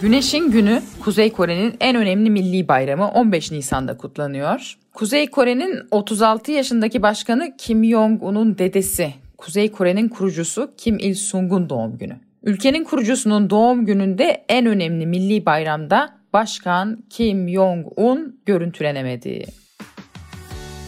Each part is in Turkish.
Güneşin Günü Kuzey Kore'nin en önemli milli bayramı 15 Nisan'da kutlanıyor. Kuzey Kore'nin 36 yaşındaki başkanı Kim Jong-un'un dedesi, Kuzey Kore'nin kurucusu Kim Il-sung'un doğum günü. Ülkenin kurucusunun doğum gününde en önemli milli bayramda Başkan Kim Jong-un görüntülenemedi.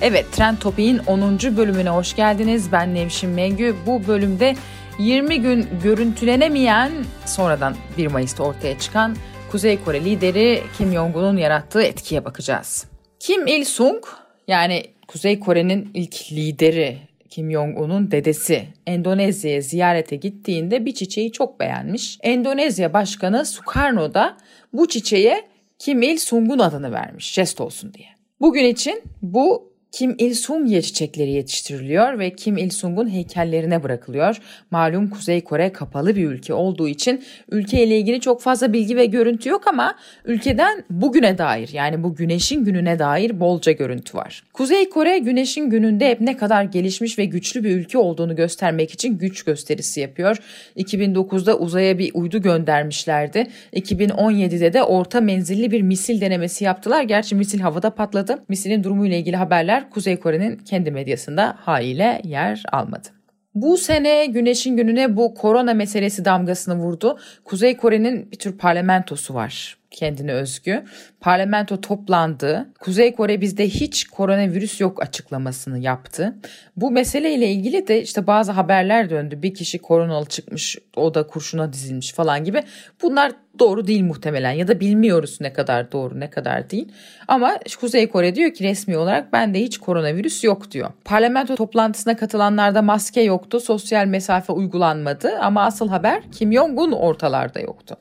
Evet, Trend Topik'in 10. bölümüne hoş geldiniz. Ben Nevşin Mengü. Bu bölümde 20 gün görüntülenemeyen sonradan 1 Mayıs'ta ortaya çıkan Kuzey Kore lideri Kim Jong-un'un yarattığı etkiye bakacağız. Kim Il-sung yani Kuzey Kore'nin ilk lideri Kim Jong-un'un dedesi Endonezya'ya ziyarete gittiğinde bir çiçeği çok beğenmiş. Endonezya Başkanı Sukarno da bu çiçeğe Kim Il-sung'un adını vermiş jest olsun diye. Bugün için bu kim Il-sung çiçekleri yetiştiriliyor ve Kim Il-sung'un heykellerine bırakılıyor. Malum Kuzey Kore kapalı bir ülke olduğu için ülkeyle ilgili çok fazla bilgi ve görüntü yok ama ülkeden bugüne dair yani bu güneşin gününe dair bolca görüntü var. Kuzey Kore güneşin gününde hep ne kadar gelişmiş ve güçlü bir ülke olduğunu göstermek için güç gösterisi yapıyor. 2009'da uzaya bir uydu göndermişlerdi. 2017'de de orta menzilli bir misil denemesi yaptılar. Gerçi misil havada patladı. Misilin durumuyla ilgili haberler haberler Kuzey Kore'nin kendi medyasında haliyle yer almadı. Bu sene Güneş'in gününe bu korona meselesi damgasını vurdu. Kuzey Kore'nin bir tür parlamentosu var kendine özgü. Parlamento toplandı. Kuzey Kore bizde hiç koronavirüs yok açıklamasını yaptı. Bu meseleyle ilgili de işte bazı haberler döndü. Bir kişi koronalı çıkmış, o da kurşuna dizilmiş falan gibi. Bunlar doğru değil muhtemelen ya da bilmiyoruz ne kadar doğru ne kadar değil. Ama Kuzey Kore diyor ki resmi olarak bende hiç koronavirüs yok diyor. Parlamento toplantısına katılanlarda maske yoktu, sosyal mesafe uygulanmadı ama asıl haber Kim Jong-un ortalarda yoktu.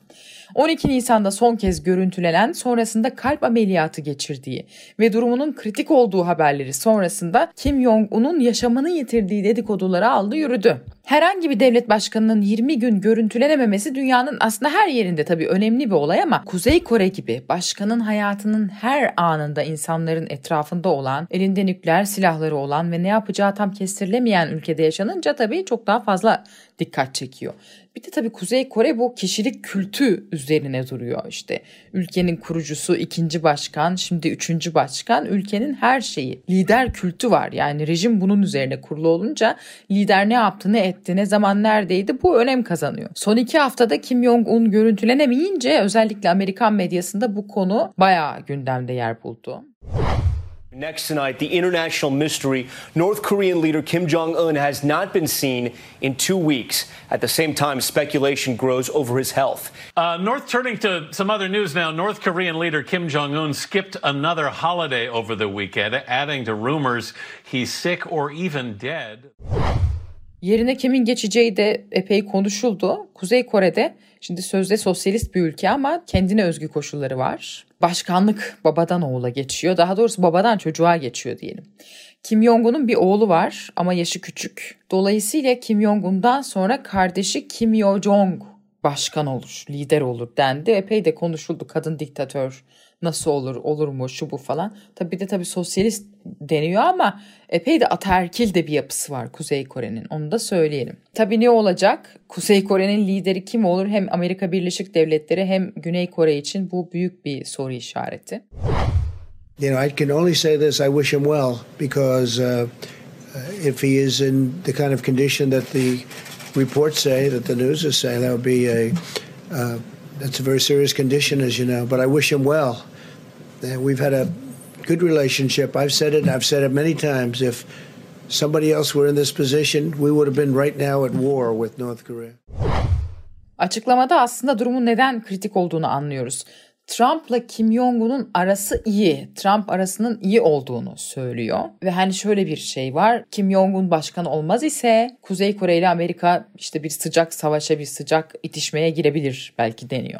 12 Nisan'da son kez görüntülenen sonrasında kalp ameliyatı geçirdiği ve durumunun kritik olduğu haberleri sonrasında Kim Jong-un'un yaşamını yitirdiği dedikoduları aldı yürüdü. Herhangi bir devlet başkanının 20 gün görüntülenememesi dünyanın aslında her yerinde tabii önemli bir olay ama Kuzey Kore gibi başkanın hayatının her anında insanların etrafında olan, elinde nükleer silahları olan ve ne yapacağı tam kestirilemeyen ülkede yaşanınca tabii çok daha fazla dikkat çekiyor. Bir de tabii Kuzey Kore bu kişilik kültü üzerine duruyor işte. Ülkenin kurucusu ikinci başkan, şimdi üçüncü başkan ülkenin her şeyi. Lider kültü var yani rejim bunun üzerine kurulu olunca lider ne yaptı ne etti ne zaman neredeydi bu önem kazanıyor. Son iki haftada Kim Jong-un görüntülenemeyince özellikle Amerikan medyasında bu konu bayağı gündemde yer buldu. Next tonight, the international mystery North Korean leader Kim Jong un has not been seen in two weeks. At the same time, speculation grows over his health. Uh, North turning to some other news now. North Korean leader Kim Jong un skipped another holiday over the weekend, adding to rumors he's sick or even dead. Yerine kimin geçeceği de epey konuşuldu. Kuzey Kore'de şimdi sözde sosyalist bir ülke ama kendine özgü koşulları var. Başkanlık babadan oğula geçiyor. Daha doğrusu babadan çocuğa geçiyor diyelim. Kim Jong-un'un bir oğlu var ama yaşı küçük. Dolayısıyla Kim Jong-un'dan sonra kardeşi Kim Yo-jong başkan olur, lider olur dendi. Epey de konuşuldu kadın diktatör nasıl olur, olur mu, şu bu falan. Tabii bir de tabii sosyalist deniyor ama epey de ataerkil de bir yapısı var Kuzey Kore'nin. Onu da söyleyelim. Tabii ne olacak? Kuzey Kore'nin lideri kim olur? Hem Amerika Birleşik Devletleri hem Güney Kore için bu büyük bir soru işareti. You know, I can only say this, I wish him well because uh, if he is in the kind of condition that the reports say, that the news is saying, that would be a uh, that's a very serious condition, as you know. But I wish him well. We've had a good relationship. I've said it. I've said it many times. If somebody else were in this position, we would have been right now at war with North Korea. Açıklamada aslında durumun neden kritik olduğunu anlıyoruz. Trump'la Kim Jong-un'un arası iyi. Trump arasının iyi olduğunu söylüyor. Ve hani şöyle bir şey var. Kim Jong-un başkan olmaz ise Kuzey Kore ile Amerika işte bir sıcak savaşa, bir sıcak itişmeye girebilir belki deniyor.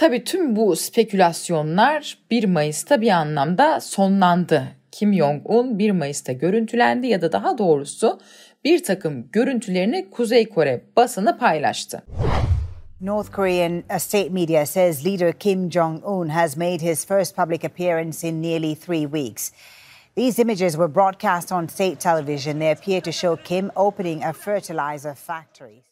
Tabii tüm bu spekülasyonlar 1 Mayıs'ta bir anlamda sonlandı. Kim Jong-un 1 Mayıs'ta görüntülendi ya da daha doğrusu bir takım görüntülerini Kuzey Kore basını paylaştı. North Korean state media says leader Kim Jong un has made his first public appearance in nearly three weeks. These images were broadcast on state television. They appear to show Kim opening a fertilizer factory.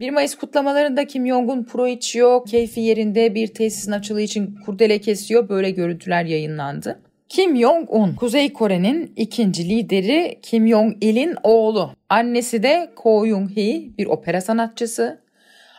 1 Mayıs kutlamalarında Kim Jong-un pro içiyor, keyfi yerinde bir tesisin açılığı için kurdele kesiyor. Böyle görüntüler yayınlandı. Kim Jong-un, Kuzey Kore'nin ikinci lideri Kim Jong-il'in oğlu. Annesi de Ko Jung-hee, bir opera sanatçısı.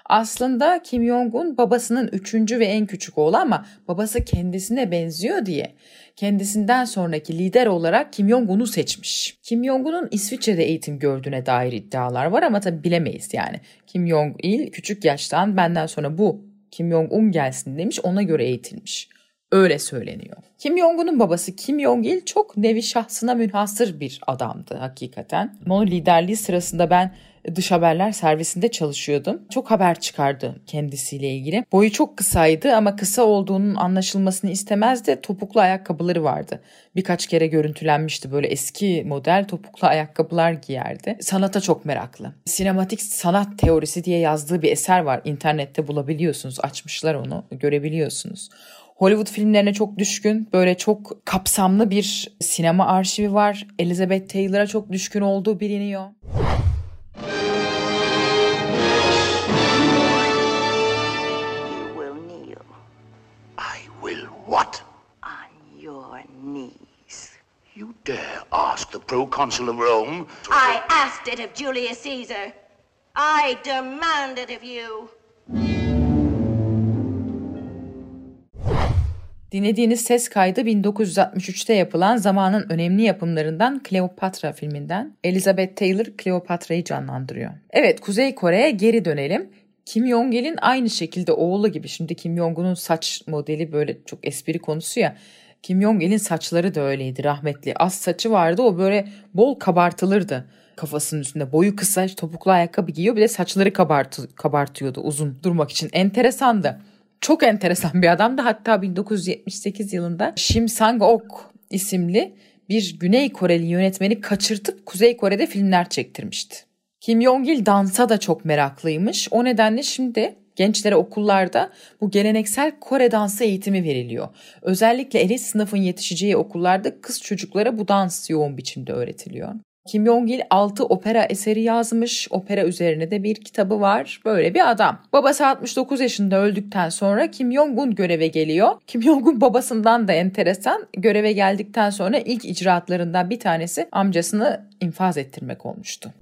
Aslında Kim Jong-un babasının üçüncü ve en küçük oğlu ama babası kendisine benziyor diye kendisinden sonraki lider olarak Kim Jong-un'u seçmiş. Kim Jong-un'un İsviçre'de eğitim gördüğüne dair iddialar var ama tabi bilemeyiz yani. Kim Jong-il küçük yaştan benden sonra bu Kim Jong-un gelsin demiş ona göre eğitilmiş. Öyle söyleniyor. Kim Jong-un'un babası Kim Jong-il çok nevi şahsına münhasır bir adamdı hakikaten. Onun liderliği sırasında ben dış haberler servisinde çalışıyordum. Çok haber çıkardı kendisiyle ilgili. Boyu çok kısaydı ama kısa olduğunun anlaşılmasını istemezdi. Topuklu ayakkabıları vardı. Birkaç kere görüntülenmişti böyle eski model topuklu ayakkabılar giyerdi. Sanata çok meraklı. Sinematik sanat teorisi diye yazdığı bir eser var. İnternette bulabiliyorsunuz. Açmışlar onu. Görebiliyorsunuz. Hollywood filmlerine çok düşkün, böyle çok kapsamlı bir sinema arşivi var. Elizabeth Taylor'a çok düşkün olduğu biliniyor. Dare ask the proconsul of Rome? I asked it of Julius Caesar. I demand it of you. Dinlediğiniz ses kaydı 1963'te yapılan zamanın önemli yapımlarından Cleopatra filminden Elizabeth Taylor Cleopatra'yı canlandırıyor. Evet Kuzey Kore'ye geri dönelim. Kim Jong-il'in aynı şekilde oğlu gibi. Şimdi Kim Jong-un'un saç modeli böyle çok espri konusu ya. Kim Jong-il'in saçları da öyleydi rahmetli. Az saçı vardı o böyle bol kabartılırdı kafasının üstünde. Boyu kısa topuklu ayakkabı giyiyor bir de saçları kabartı, kabartıyordu uzun durmak için. Enteresandı. Çok enteresan bir adamdı. Hatta 1978 yılında Shim Sang-ok isimli bir Güney Koreli yönetmeni kaçırtıp Kuzey Kore'de filmler çektirmişti. Kim Jong-il dansa da çok meraklıymış. O nedenle şimdi gençlere okullarda bu geleneksel Kore dansı eğitimi veriliyor. Özellikle elit sınıfın yetişeceği okullarda kız çocuklara bu dans yoğun biçimde öğretiliyor. Kim Jong-il 6 opera eseri yazmış. Opera üzerine de bir kitabı var. Böyle bir adam. Babası 69 yaşında öldükten sonra Kim Jong-un göreve geliyor. Kim Jong-un babasından da enteresan. Göreve geldikten sonra ilk icraatlarından bir tanesi amcasını infaz ettirmek olmuştu.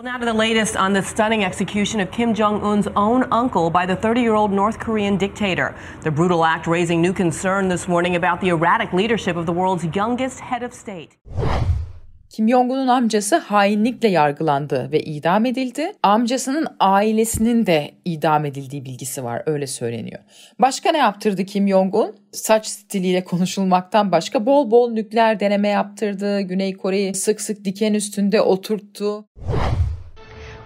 Well, now to the latest on the stunning execution of Kim Jong un's own uncle by the 30 year old North Korean dictator. The brutal act raising new concern this morning about the erratic leadership of the world's youngest head of state. Kim Jong-un'un amcası hainlikle yargılandı ve idam edildi. Amcasının ailesinin de idam edildiği bilgisi var öyle söyleniyor. Başka ne yaptırdı Kim Jong-un? Saç stiliyle konuşulmaktan başka bol bol nükleer deneme yaptırdı. Güney Kore'yi sık sık diken üstünde oturttu.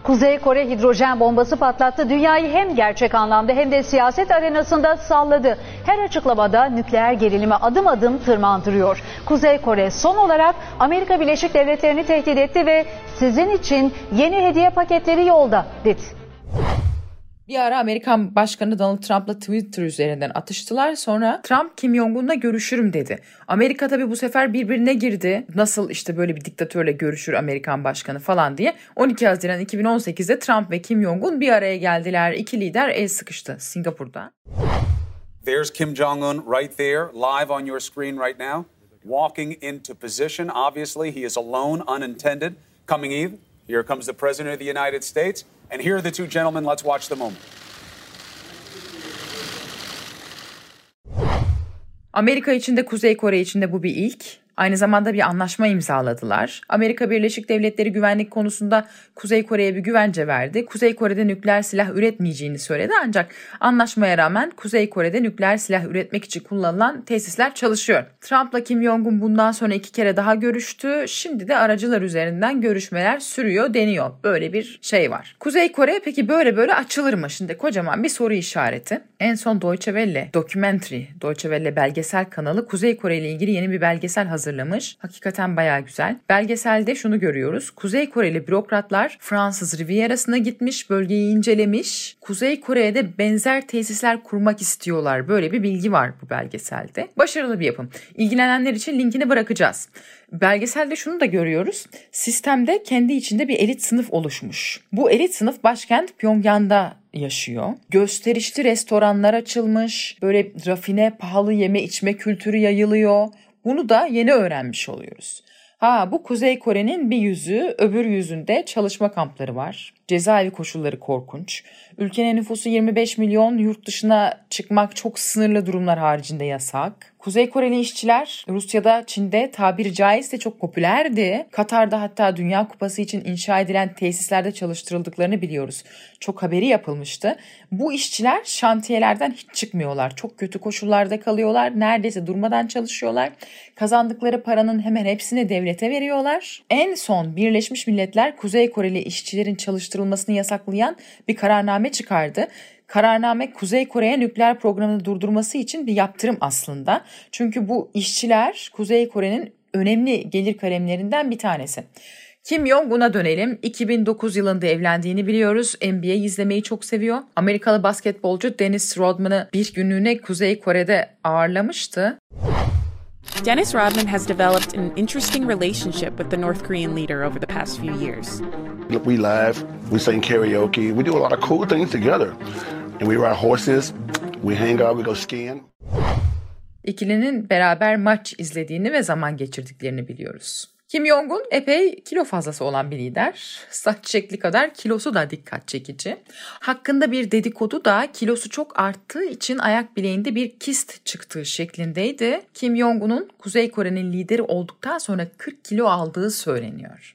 Kuzey Kore hidrojen bombası patlattı. Dünyayı hem gerçek anlamda hem de siyaset arenasında salladı. Her açıklamada nükleer gerilimi adım adım tırmandırıyor. Kuzey Kore son olarak Amerika Birleşik Devletleri'ni tehdit etti ve sizin için yeni hediye paketleri yolda dedi. Bir ara Amerikan Başkanı Donald Trump'la Twitter üzerinden atıştılar. Sonra Trump Kim Jong-un'la görüşürüm dedi. Amerika tabii bu sefer birbirine girdi. Nasıl işte böyle bir diktatörle görüşür Amerikan Başkanı falan diye. 12 Haziran 2018'de Trump ve Kim Jong-un bir araya geldiler. İki lider el sıkıştı Singapur'da. There's Kim Jong-un right there, live on your screen right now, walking into position. Obviously, he is alone, unintended. Coming in, here comes the President of the United States. And here are the two gentlemen. Let's watch the moment. Amerika için de Kuzey Kore için de bu bir ilk. Aynı zamanda bir anlaşma imzaladılar. Amerika Birleşik Devletleri güvenlik konusunda Kuzey Kore'ye bir güvence verdi. Kuzey Kore'de nükleer silah üretmeyeceğini söyledi ancak anlaşmaya rağmen Kuzey Kore'de nükleer silah üretmek için kullanılan tesisler çalışıyor. Trump'la Kim Jong-un bundan sonra iki kere daha görüştü. Şimdi de aracılar üzerinden görüşmeler sürüyor deniyor. Böyle bir şey var. Kuzey Kore peki böyle böyle açılır mı? Şimdi kocaman bir soru işareti. En son Deutsche Welle Documentary, Deutsche Welle belgesel kanalı Kuzey Kore ile ilgili yeni bir belgesel hazırladı hazırlamış. Hakikaten bayağı güzel. Belgeselde şunu görüyoruz. Kuzey Koreli bürokratlar Fransız Riviera'sına gitmiş, bölgeyi incelemiş. Kuzey Kore'ye de benzer tesisler kurmak istiyorlar. Böyle bir bilgi var bu belgeselde. Başarılı bir yapım. İlgilenenler için linkini bırakacağız. Belgeselde şunu da görüyoruz. Sistemde kendi içinde bir elit sınıf oluşmuş. Bu elit sınıf başkent Pyongyang'da yaşıyor. Gösterişli restoranlar açılmış. Böyle rafine, pahalı yeme içme kültürü yayılıyor. Bunu da yeni öğrenmiş oluyoruz. Ha bu Kuzey Kore'nin bir yüzü, öbür yüzünde çalışma kampları var. Cezaevi koşulları korkunç. Ülkenin nüfusu 25 milyon, yurt dışına çıkmak çok sınırlı durumlar haricinde yasak. Kuzey Koreli işçiler Rusya'da, Çin'de tabiri caizse çok popülerdi. Katar'da hatta Dünya Kupası için inşa edilen tesislerde çalıştırıldıklarını biliyoruz. Çok haberi yapılmıştı. Bu işçiler şantiyelerden hiç çıkmıyorlar. Çok kötü koşullarda kalıyorlar. Neredeyse durmadan çalışıyorlar. Kazandıkları paranın hemen hepsini devlete veriyorlar. En son Birleşmiş Milletler Kuzey Koreli işçilerin çalıştırılmasını yasaklayan bir kararname çıkardı. Kararname Kuzey Kore'ye nükleer programını durdurması için bir yaptırım aslında. Çünkü bu işçiler Kuzey Kore'nin önemli gelir kalemlerinden bir tanesi. Kim Jong-un'a dönelim. 2009 yılında evlendiğini biliyoruz. NBA izlemeyi çok seviyor. Amerikalı basketbolcu Dennis Rodman'ı bir günlüğüne Kuzey Kore'de ağırlamıştı. Dennis Rodman has developed an interesting relationship with the North Korean leader over the past few years. We laugh, we sing karaoke, we do a lot of cool things together. And we ride horses, we hang out, we go skiing. İkilinin beraber maç izlediğini ve zaman geçirdiklerini biliyoruz. Kim Jong-un epey kilo fazlası olan bir lider. Saç şekli kadar kilosu da dikkat çekici. Hakkında bir dedikodu da kilosu çok arttığı için ayak bileğinde bir kist çıktığı şeklindeydi. Kim Jong-un'un Kuzey Kore'nin lideri olduktan sonra 40 kilo aldığı söyleniyor.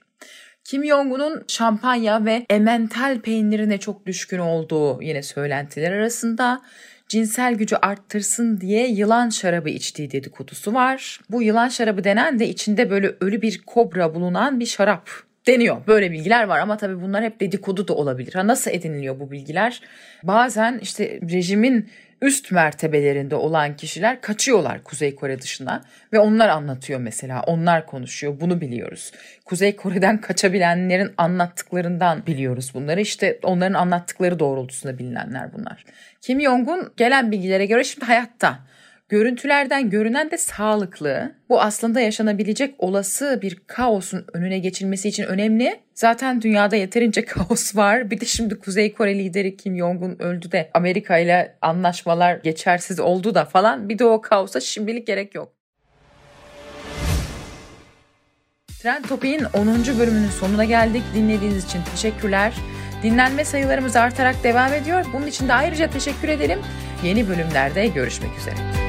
Kim Jong-un'un şampanya ve emmental peynirine çok düşkün olduğu yine söylentiler arasında cinsel gücü arttırsın diye yılan şarabı içtiği dedikodusu var. Bu yılan şarabı denen de içinde böyle ölü bir kobra bulunan bir şarap deniyor. Böyle bilgiler var ama tabii bunlar hep dedikodu da olabilir. Ha nasıl ediniliyor bu bilgiler? Bazen işte rejimin üst mertebelerinde olan kişiler kaçıyorlar Kuzey Kore dışına ve onlar anlatıyor mesela. Onlar konuşuyor. Bunu biliyoruz. Kuzey Kore'den kaçabilenlerin anlattıklarından biliyoruz bunları. İşte onların anlattıkları doğrultusunda bilinenler bunlar. Kim Jong-un gelen bilgilere göre şimdi hayatta. Görüntülerden görünen de sağlıklı. Bu aslında yaşanabilecek olası bir kaosun önüne geçilmesi için önemli. Zaten dünyada yeterince kaos var. Bir de şimdi Kuzey Kore lideri Kim Jong-un öldü de Amerika ile anlaşmalar geçersiz oldu da falan. Bir de o kaosa şimdilik gerek yok. Trend Topik'in 10. bölümünün sonuna geldik. Dinlediğiniz için teşekkürler. Dinlenme sayılarımız artarak devam ediyor. Bunun için de ayrıca teşekkür edelim. Yeni bölümlerde görüşmek üzere.